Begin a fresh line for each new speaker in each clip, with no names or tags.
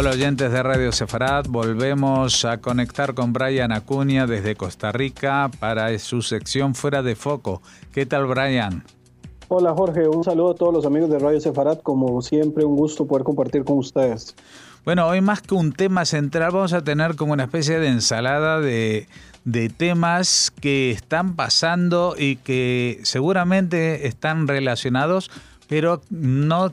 Hola oyentes de Radio Sefarad, volvemos a conectar con Brian Acuña desde Costa Rica para su sección Fuera de Foco. ¿Qué tal Brian?
Hola Jorge, un saludo a todos los amigos de Radio Sefarad, como siempre un gusto poder compartir con ustedes.
Bueno, hoy más que un tema central vamos a tener como una especie de ensalada de, de temas que están pasando y que seguramente están relacionados, pero no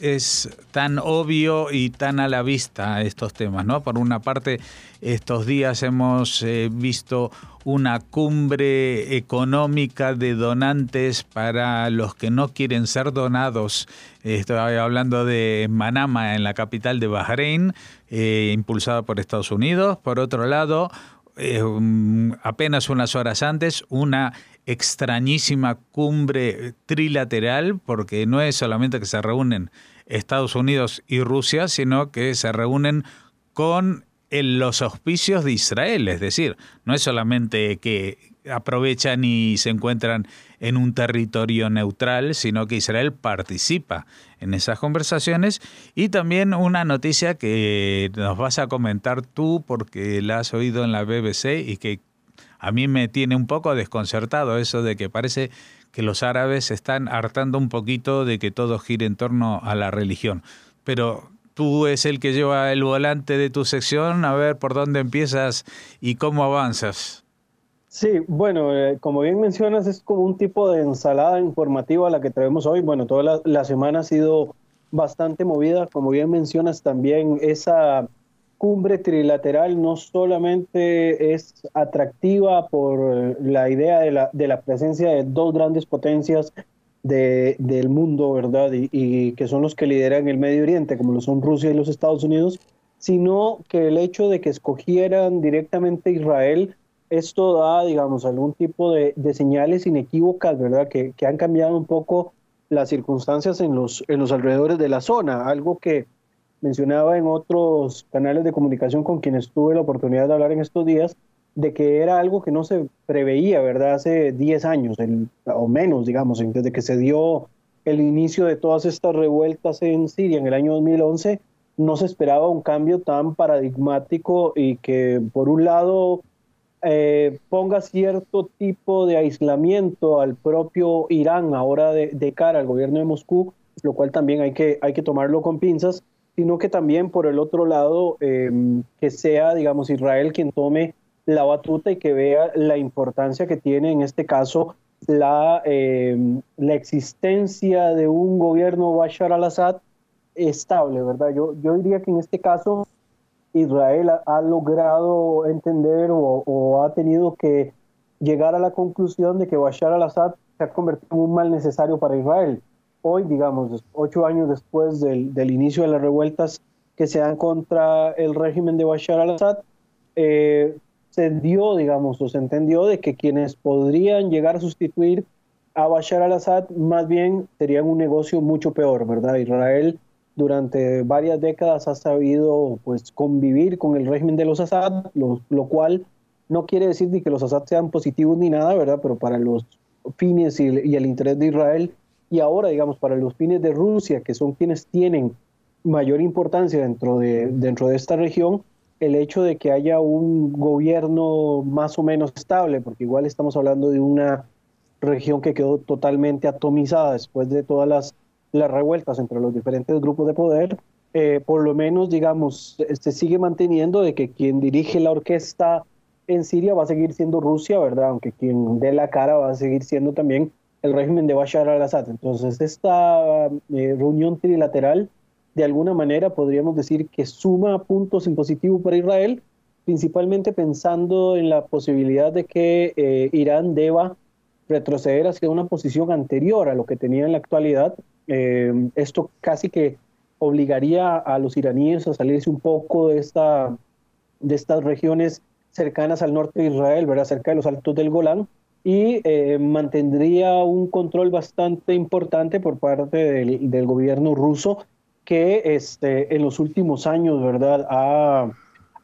es tan obvio y tan a la vista estos temas, ¿no? Por una parte, estos días hemos eh, visto una cumbre económica de donantes para los que no quieren ser donados. Estoy hablando de Manama, en la capital de Bahrein, eh, impulsada por Estados Unidos. Por otro lado, eh, apenas unas horas antes, una extrañísima cumbre trilateral, porque no es solamente que se reúnen Estados Unidos y Rusia, sino que se reúnen con los auspicios de Israel, es decir, no es solamente que aprovechan y se encuentran en un territorio neutral, sino que Israel participa en esas conversaciones. Y también una noticia que nos vas a comentar tú porque la has oído en la BBC y que a mí me tiene un poco desconcertado eso de que parece que los árabes están hartando un poquito de que todo gire en torno a la religión. Pero tú es el que lleva el volante de tu sección, a ver por dónde empiezas y cómo avanzas.
Sí, bueno, eh, como bien mencionas, es como un tipo de ensalada informativa la que traemos hoy. Bueno, toda la, la semana ha sido bastante movida. Como bien mencionas, también esa cumbre trilateral no solamente es atractiva por la idea de la, de la presencia de dos grandes potencias de, del mundo, ¿verdad? Y, y, que son los que lideran el Medio Oriente, como lo son Rusia y los Estados Unidos, sino que el hecho de que escogieran directamente Israel, esto da, digamos, algún tipo de, de señales inequívocas, ¿verdad? Que, que, han cambiado un poco las circunstancias en los, en los alrededores de la zona, algo que mencionaba en otros canales de comunicación con quienes tuve la oportunidad de hablar en estos días, de que era algo que no se preveía, ¿verdad? Hace 10 años el, o menos, digamos, desde que se dio el inicio de todas estas revueltas en Siria en el año 2011, no se esperaba un cambio tan paradigmático y que por un lado eh, ponga cierto tipo de aislamiento al propio Irán ahora de, de, cara al gobierno de Moscú, lo cual también hay que, hay que tomarlo con pinzas, sino que también por el otro lado eh, que sea, digamos, Israel quien tome la batuta y que vea la importancia que tiene en este caso la, eh, la existencia de un gobierno Bashar al-Assad estable, ¿verdad? Yo, yo diría que en este caso Israel ha, ha logrado entender o, o, ha tenido que llegar a la conclusión de que Bashar al-Assad se ha convertido en un mal necesario para Israel hoy, digamos, ocho años después del, inicio de las revueltas que se dan contra el régimen de Bashar al-Assad, eh, se dio, digamos, o se entendió de que quienes podrían llegar a sustituir a Bashar al-Assad más bien serían un negocio mucho peor, ¿verdad? Israel durante varias décadas ha sabido pues convivir con el régimen de los Assad, lo, cual no quiere decir ni que los Assad sean positivos ni nada, ¿verdad? Pero para los fines y el interés de Israel y ahora, digamos, para los fines de Rusia, que son quienes tienen mayor importancia dentro de, dentro de esta región, el hecho de que haya un gobierno más o menos estable, porque igual estamos hablando de una región que quedó totalmente atomizada después de todas las, las revueltas entre los diferentes grupos de poder, eh, por lo menos, digamos, se sigue manteniendo de que quien dirige la orquesta en Siria va a seguir siendo Rusia, ¿verdad? Aunque quien dé la cara va a seguir siendo también el régimen de Bashar al-Assad. Entonces, esta eh, reunión trilateral, de alguna manera, podríamos decir que suma puntos en para Israel, principalmente pensando en la posibilidad de que eh, Irán deba retroceder hacia una posición anterior a lo que tenía en la actualidad. Eh, esto casi que obligaría a los iraníes a salirse un poco de, esta, de estas regiones cercanas al norte de Israel, ¿verdad? cerca de los altos del Golán, y eh, mantendría un control bastante importante por parte del, gobierno ruso que este, en los últimos años, ¿verdad?, ha,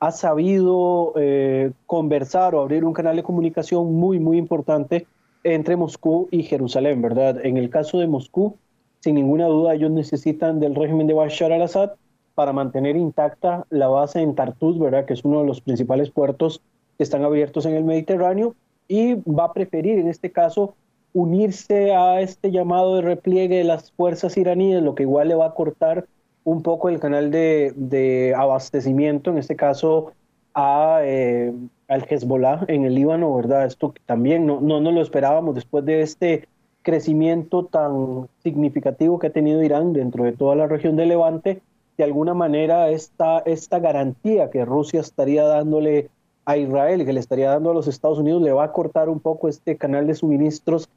ha sabido eh, conversar o abrir un canal de comunicación muy, muy importante entre Moscú y Jerusalén, ¿verdad? En el caso de Moscú, sin ninguna duda, ellos necesitan del régimen de Bashar al-Assad para mantener intacta la base en Tartus, ¿verdad? que es uno de los principales puertos que están abiertos en el Mediterráneo, y va a preferir en este caso unirse a este llamado de repliegue de las fuerzas iraníes, lo que igual le va a cortar un poco el canal de, abastecimiento, en este caso a, eh, al Hezbollah en el Líbano, ¿verdad? Esto también no, no, no lo esperábamos después de este crecimiento tan significativo que ha tenido Irán dentro de toda la región de Levante, de alguna manera esta, esta garantía que Rusia estaría dándole a Israel que le estaría dando a los Estados Unidos le va a cortar un poco este canal de suministros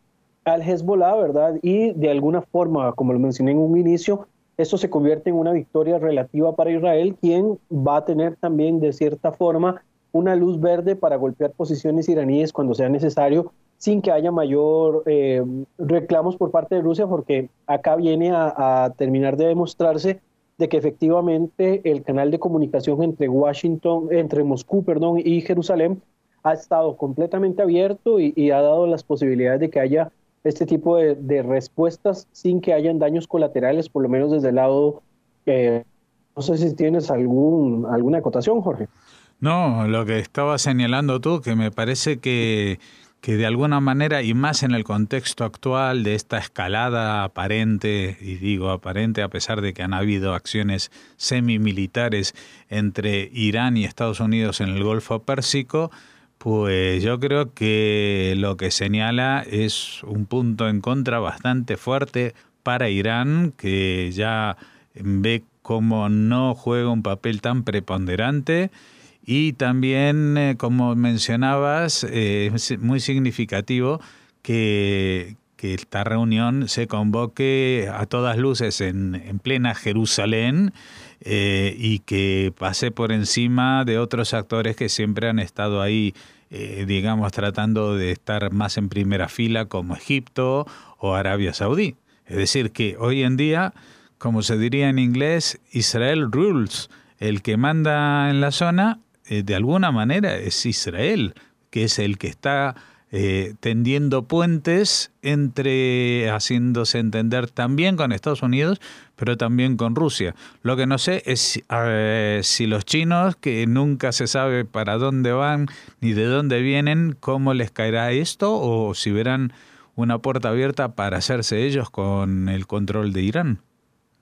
al Hezbollah, ¿verdad? Y de alguna forma, como lo mencioné en un inicio, esto se convierte en una victoria relativa para Israel, quien va a tener también de cierta forma una luz verde para golpear posiciones iraníes cuando sea necesario, sin que haya mayor eh, reclamos por parte de Rusia, porque acá viene a, terminar de demostrarse de que efectivamente el canal de comunicación entre Washington, entre Moscú, perdón, y Jerusalén ha estado completamente abierto y, ha dado las posibilidades de que haya este tipo de, respuestas sin que hayan daños colaterales, por lo menos desde el lado. Eh, no sé si tienes algún, alguna acotación, Jorge.
No, lo que estaba señalando tú, que me parece que que de alguna manera, y más en el contexto actual de esta escalada aparente, y digo aparente a pesar de que han habido acciones semimilitares entre Irán y Estados Unidos en el Golfo Pérsico, pues yo creo que lo que señala es un punto en contra bastante fuerte para Irán, que ya ve cómo no juega un papel tan preponderante y también, eh, como mencionabas, eh, es muy significativo que, esta reunión se convoque a todas luces en, plena Jerusalén eh, y que pase por encima de otros actores que siempre han estado ahí, digamos, tratando de estar más en primera fila como Egipto o Arabia Saudí. Es decir, que hoy en día, como se diría en inglés, Israel rules. El que manda en la zona eh, de alguna manera es Israel, que es el que está eh, tendiendo puentes entre, haciéndose entender también con Estados Unidos, pero también con Rusia. Lo que no sé es eh, si los chinos, que nunca se sabe para dónde van ni de dónde vienen, cómo les caerá esto, o si verán una puerta abierta para hacerse ellos con el control de Irán.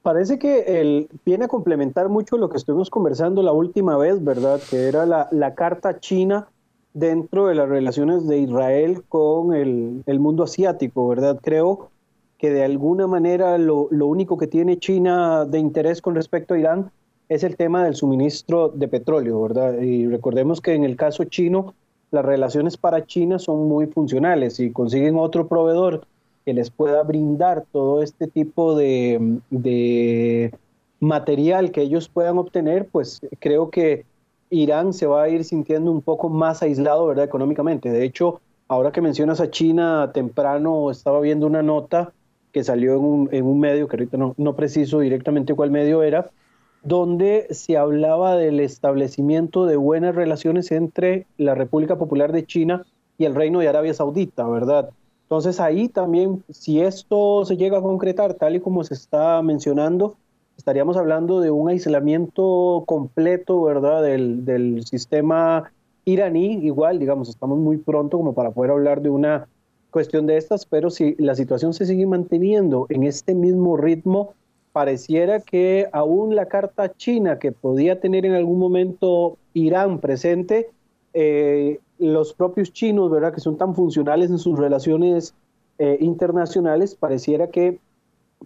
Parece que él viene a complementar mucho lo que estuvimos conversando la última vez, ¿verdad? Que era la, carta china dentro de las relaciones de Israel con el, mundo asiático, ¿verdad? Creo que de alguna manera lo, único que tiene China de interés con respecto a Irán es el tema del suministro de petróleo, ¿verdad? Y recordemos que en el caso chino, las relaciones para China son muy funcionales. Si consiguen otro proveedor que les pueda brindar todo este tipo de, material que ellos puedan obtener, pues creo que Irán se va a ir sintiendo un poco más aislado, ¿verdad? Económicamente. De hecho, ahora que mencionas a China, temprano estaba viendo una nota que salió en un, medio, que ahorita no, no preciso directamente cuál medio era, donde se hablaba del establecimiento de buenas relaciones entre la República Popular de China y el Reino de Arabia Saudita, ¿verdad? Entonces ahí también, si esto se llega a concretar tal y como se está mencionando, estaríamos hablando de un aislamiento completo, ¿verdad?, del, del sistema iraní. Igual, digamos, estamos muy pronto como para poder hablar de una cuestión de estas, pero si la situación se sigue manteniendo en este mismo ritmo, pareciera que aún la carta china que podía tener en algún momento Irán presente, eh, los propios chinos, ¿verdad? Que son tan funcionales en sus relaciones eh, internacionales, pareciera que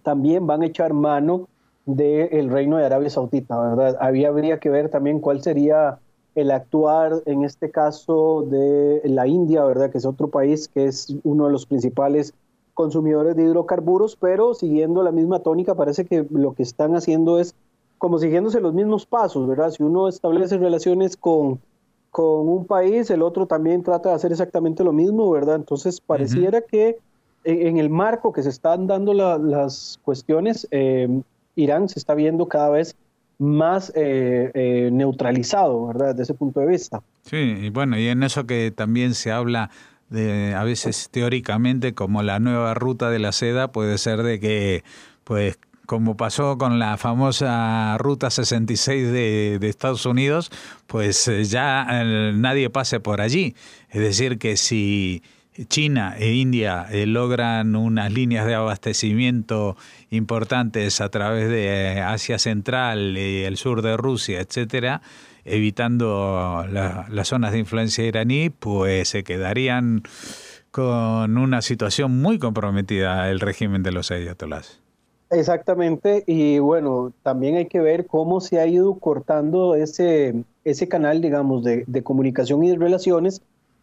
también van a echar mano del reino de Arabia Saudita, ¿verdad? Habría que ver también cuál sería el actuar en este caso de la India, ¿verdad? Que es otro país que es uno de los principales consumidores de hidrocarburos, pero siguiendo la misma tónica, parece que lo que están haciendo es como siguiéndose los mismos pasos, ¿verdad? Si uno establece relaciones con con un país, el otro también trata de hacer exactamente lo mismo, ¿verdad? Entonces pareciera que en, el marco que se están dando las cuestiones, eh, Irán se está viendo cada vez más eh, eh, neutralizado, ¿verdad? Desde ese punto de vista.
Sí, y bueno, y en eso que también se habla de, a veces teóricamente como la nueva ruta de la seda puede ser de que, pues, como pasó con la famosa Ruta 66 de, de Estados Unidos, pues eh, ya eh, nadie pase por allí. Es decir, que si China e India eh, logran unas líneas de abastecimiento importantes a través de Asia Central y el sur de Rusia, etcétera, evitando las zonas de influencia iraní, pues se quedarían con una situación muy comprometida el régimen de los ayatolás.
Exactamente, y bueno, también hay que ver cómo se ha ido cortando ese, ese canal, digamos, de, de comunicación y de relaciones,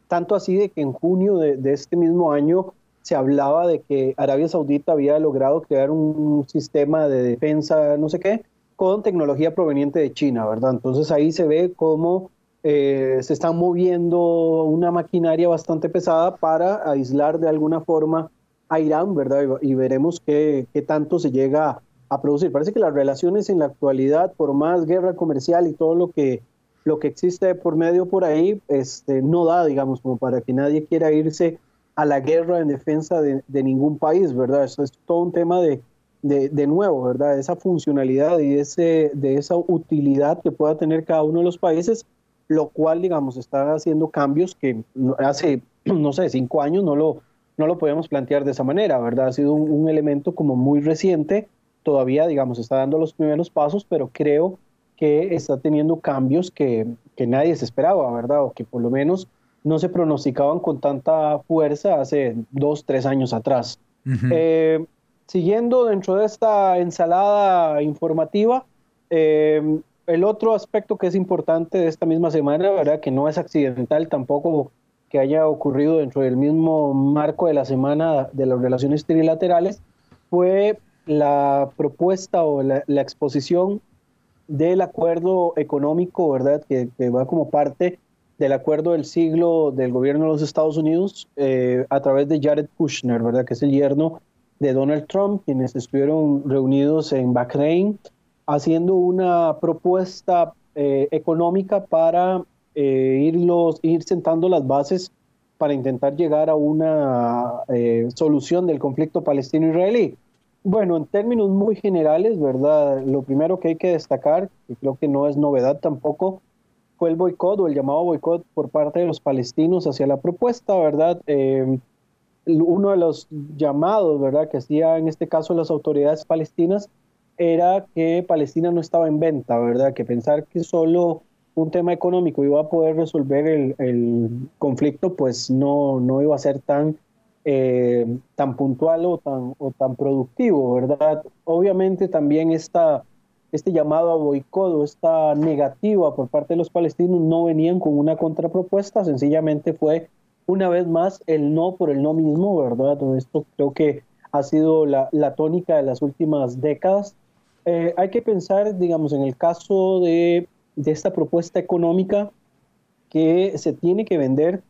tanto así de que en junio de, este mismo año se hablaba de que Arabia Saudita había logrado crear un sistema de defensa, no sé qué, con tecnología proveniente de China, ¿verdad? Entonces ahí se ve cómo eh, se está moviendo una maquinaria bastante pesada para aislar de alguna forma a Irán, ¿verdad? Y, veremos qué, qué, tanto se llega a producir. Parece que las relaciones en la actualidad, por más guerra comercial y todo lo que, lo que existe por medio por ahí, este, no da, digamos, como para que nadie quiera irse a la guerra en defensa de, de ningún país, ¿verdad? Eso es todo un tema de, de, de, nuevo, ¿verdad? Esa funcionalidad y ese, de esa utilidad que pueda tener cada uno de los países, lo cual, digamos, está haciendo cambios que hace, no sé, cinco años no lo, no lo podíamos plantear de esa manera, ¿verdad? Ha sido un, un elemento como muy reciente, todavía, digamos, está dando los primeros pasos, pero creo que está teniendo cambios que, que nadie se esperaba, ¿verdad? O que por lo menos no se pronosticaban con tanta fuerza hace dos, tres años atrás. Uh -huh. eh, siguiendo dentro de esta ensalada informativa, eh, el otro aspecto que es importante de esta misma semana, ¿verdad? que no es accidental tampoco que haya ocurrido dentro del mismo marco de la semana de las relaciones trilaterales, fue la propuesta o la, la exposición del acuerdo económico, ¿verdad? Que, que, va como parte del acuerdo del siglo del gobierno de los Estados Unidos eh, a través de Jared Kushner, ¿verdad? Que es el yerno de Donald Trump, quienes estuvieron reunidos en Bahrein, haciendo una propuesta eh, económica para eh, irlos, ir sentando las bases para intentar llegar a una eh, solución del conflicto palestino-israelí. Bueno, en términos muy generales, ¿verdad? Lo primero que hay que destacar, y creo que no es novedad tampoco, fue el boicot o el llamado boicot por parte de los palestinos hacia la propuesta, ¿verdad? Eh, uno de los llamados, ¿verdad?, que hacía en este caso las autoridades palestinas era que Palestina no estaba en venta, ¿verdad?, que pensar que solo un tema económico iba a poder resolver el, el conflicto, pues no, no iba a ser tan, eh, tan puntual o tan, o tan productivo, ¿verdad? Obviamente también esta, este llamado a boicot o esta negativa por parte de los palestinos no venían con una contrapropuesta, sencillamente fue una vez más el no por el no mismo, ¿verdad? Esto creo que ha sido la, la tónica de las últimas décadas. Eh, hay que pensar, digamos, en el caso de, de, esta propuesta económica que se tiene que vender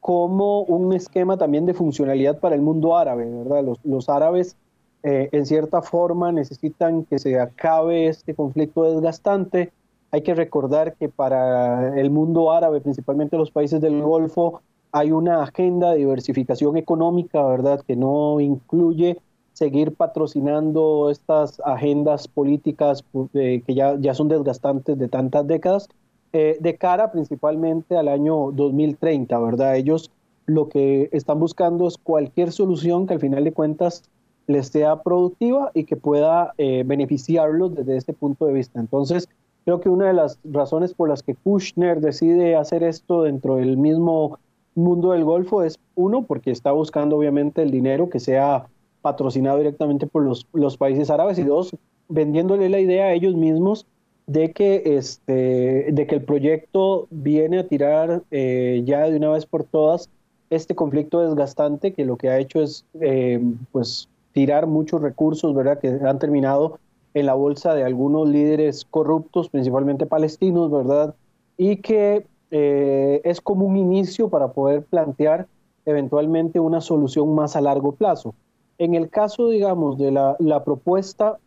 como un esquema también de funcionalidad para el mundo árabe, ¿verdad? Los, árabes, eh, en cierta forma, necesitan que se acabe este conflicto desgastante. Hay que recordar que para el mundo árabe, principalmente los países del Golfo, hay una agenda de diversificación económica, ¿verdad?, que no incluye seguir patrocinando estas agendas políticas eh, que ya, ya son desgastantes de tantas décadas, eh, de cara principalmente al año 2030, ¿verdad? Ellos lo que están buscando es cualquier solución que al final de cuentas les sea productiva y que pueda eh, beneficiarlos desde este punto de vista. Entonces, creo que una de las razones por las que Kushner decide hacer esto dentro del mismo mundo del Golfo es uno, porque está buscando obviamente el dinero que sea patrocinado directamente por los, los países árabes y dos, vendiéndole la idea a ellos mismos de que, este, de que el proyecto viene a tirar eh, ya de una vez por todas este conflicto desgastante que lo que ha hecho es eh, pues tirar muchos recursos, ¿verdad? Que han terminado en la bolsa de algunos líderes corruptos, principalmente palestinos, ¿verdad? Y que eh, es como un inicio para poder plantear eventualmente una solución más a largo plazo. En el caso, digamos, de la, propuesta,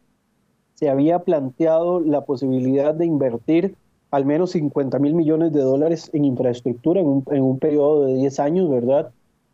se había planteado la posibilidad de invertir al menos 50 mil millones de dólares en infraestructura en un, en un, periodo de 10 años, ¿verdad?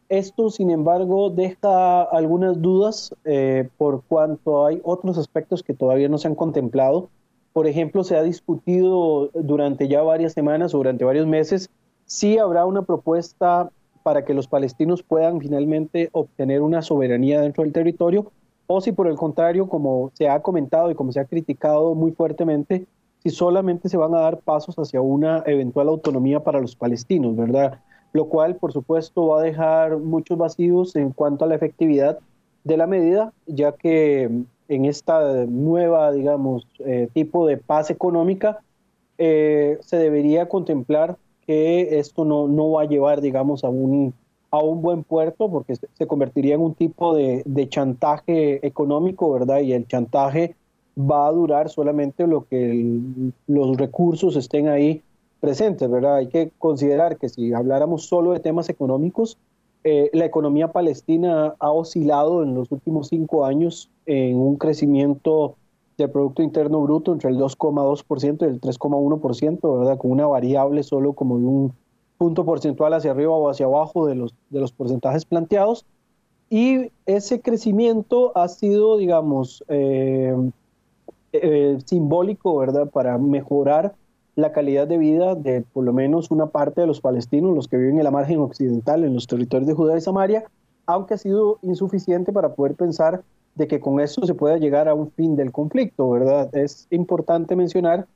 Esto, sin embargo, deja algunas dudas eh, por cuanto hay otros aspectos que todavía no se han contemplado. Por ejemplo, se ha discutido durante ya varias semanas o durante varios meses si habrá una propuesta para que los palestinos puedan finalmente obtener una soberanía dentro del territorio o si por el contrario, como se ha comentado y como se ha criticado muy fuertemente, si solamente se van a dar pasos hacia una eventual autonomía para los palestinos, ¿verdad? lo cual por supuesto va a dejar muchos vacíos en cuanto a la efectividad de la medida, ya que en esta nueva, digamos, eh, tipo de paz económica, eh, se debería contemplar que esto no, no va a llevar, digamos, a un, a un buen puerto, porque se convertiría en un tipo de, de chantaje económico, ¿verdad? Y el chantaje va a durar solamente lo que los recursos estén ahí presentes, ¿verdad? Hay que considerar que si habláramos solo de temas económicos, eh, la economía palestina ha oscilado en los últimos cinco años en un crecimiento del Producto Interno Bruto entre el 2,2% y el 3,1%, ¿verdad? Con una variable solo como de un punto porcentual hacia arriba o hacia abajo de los, de los porcentajes planteados. Y ese crecimiento ha sido, digamos, eh, eh, simbólico, ¿verdad? Para mejorar la calidad de vida de por lo menos una parte de los palestinos, los que viven en la margen occidental, en los territorios de Judá y Samaria, aunque ha sido insuficiente para poder pensar de que con eso se pueda llegar a un fin del conflicto, ¿verdad? Es importante mencionar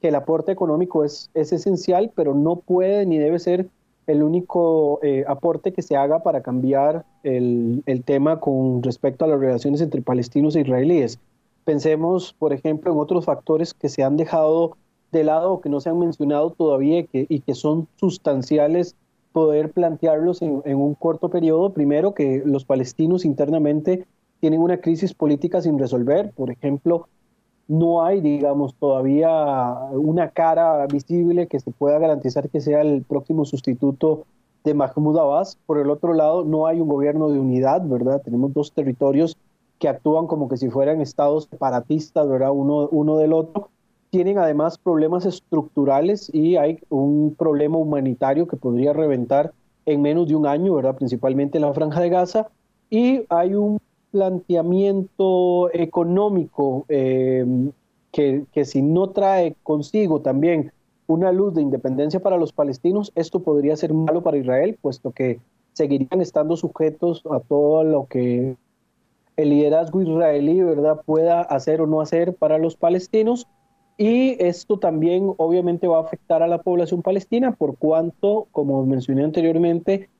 que el aporte económico es, es esencial, pero no puede ni debe ser el único eh, aporte que se haga para cambiar el, el tema con respecto a las relaciones entre palestinos e israelíes. Pensemos, por ejemplo, en otros factores que se han dejado de lado que no se han mencionado todavía y que, y que son sustanciales poder plantearlos en, un corto periodo. Primero, que los palestinos internamente tienen una crisis política sin resolver. Por ejemplo, no hay, digamos, todavía una cara visible que se pueda garantizar que sea el próximo sustituto de Mahmoud Abbas. Por el otro lado, no hay un gobierno de unidad, ¿verdad? Tenemos dos territorios que actúan como que si fueran estados separatistas, ¿verdad? Uno, uno del otro tienen además problemas estructurales y hay un problema humanitario que podría reventar en menos de un año, ¿verdad? Principalmente en la franja de Gaza. Y hay un planteamiento económico em, que, que si no trae consigo también una luz de independencia para los palestinos, esto podría ser malo para Israel, puesto que seguirían estando sujetos a todo lo que el liderazgo israelí, ¿verdad?, pueda hacer o no hacer para los palestinos y esto también obviamente va a afectar a la población palestina por cuanto, como mencioné anteriormente,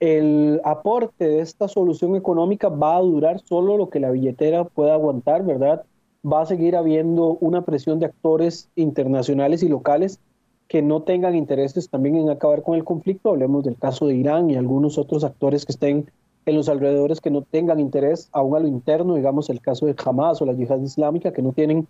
el aporte de esta solución económica va a durar solo lo que la billetera pueda aguantar, ¿verdad? Va a seguir habiendo una presión de actores internacionales y locales que no tengan intereses también en acabar con el conflicto. Hablemos del caso de Irán y algunos otros actores que estén en los alrededores que no tengan interés aún a lo interno, digamos el caso de Hamas o la yihad islámica, que no tienen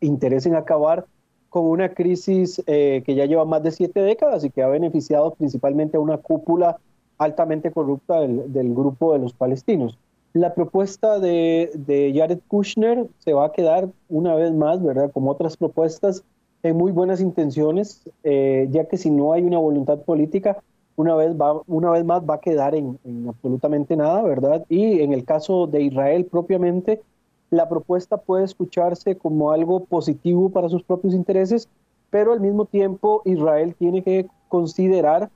interés en acabar con una crisis eh, que ya lleva más de siete décadas y que ha beneficiado principalmente a una cúpula altamente corrupta del, grupo de los palestinos. La propuesta de, de, Jared Kushner se va a quedar una vez más, ¿verdad? Como otras propuestas, en muy buenas intenciones, eh, ya que si no hay una voluntad política, una vez, va, una vez más va a quedar en absolutamente nada, ¿verdad? Y en el caso de Israel propiamente, la propuesta puede escucharse como algo positivo para sus propios intereses, pero al mismo tiempo Israel tiene que considerar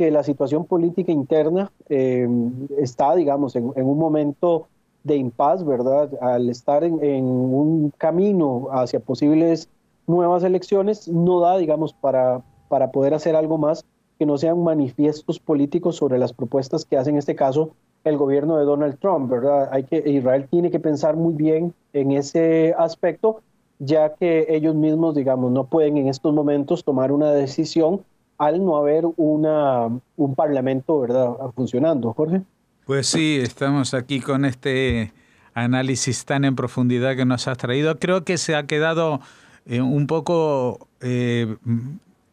que la situación política interna em, está, digamos, en, un momento de impas, ¿verdad? Al estar en, en, un camino hacia posibles nuevas elecciones, no da, digamos, para, para poder hacer algo más que no sean manifiestos políticos sobre las propuestas que hace en este caso el gobierno de Donald Trump, ¿verdad? Hay que, Israel tiene que pensar muy bien en ese aspecto, ya que ellos mismos, digamos, no pueden en estos momentos tomar una decisión al no haber una, un parlamento, ¿verdad?, funcionando, Jorge.
Pues sí, estamos aquí con este análisis tan en profundidad que nos has traído. Creo que se ha quedado eh, un poco eh,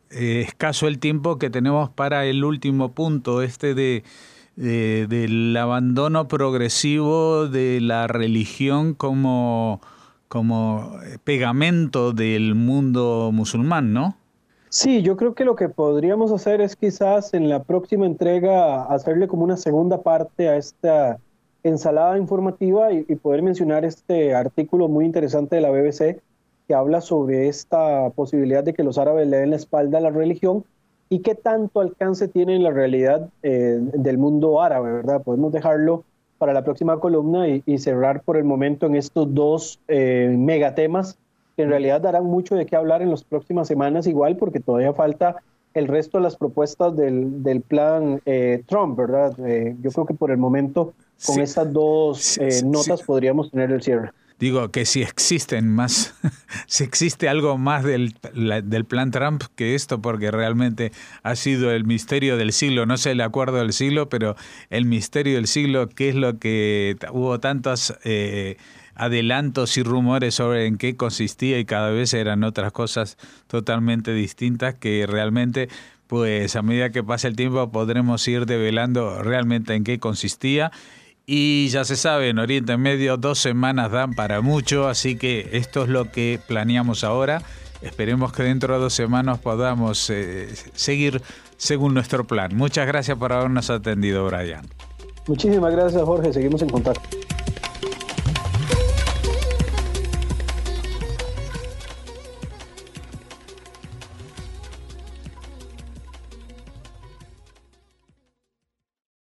eh, escaso el tiempo que tenemos para el último punto, este de del abandono progresivo de la religión como, como pegamento del mundo musulmán, ¿no?
Sí, yo creo que lo que podríamos hacer es quizás en la próxima entrega hacerle como una segunda parte a esta ensalada informativa y, poder mencionar este artículo muy interesante de la BBC que habla sobre esta posibilidad de que los árabes le den la espalda a la religión y qué tanto alcance tiene en la realidad eh, del mundo árabe, ¿verdad? Podemos dejarlo para la próxima columna y, cerrar por el momento en estos dos eh, megatemas que en realidad darán mucho de qué hablar en las próximas semanas igual porque todavía falta el resto de las propuestas del, del plan eh, Trump, ¿verdad? Eh, yo creo que por el momento con estas dos eh, notas podríamos tener el cierre.
Digo que si existen más, si existe algo más del, del plan Trump que esto, porque realmente ha sido el misterio del siglo, no sé el acuerdo del siglo, pero el misterio del siglo, qué es lo que hubo tantas adelantos y rumores sobre en qué consistía y cada vez eran otras cosas totalmente distintas que realmente pues a medida que pasa el tiempo podremos ir develando realmente en qué consistía y ya se sabe, en Oriente Medio dos semanas dan para mucho, así que esto es lo que planeamos ahora. Esperemos que dentro de dos semanas podamos eh, seguir según nuestro plan. Muchas gracias por habernos atendido, Brian.
Muchísimas gracias, Jorge. Seguimos en contacto.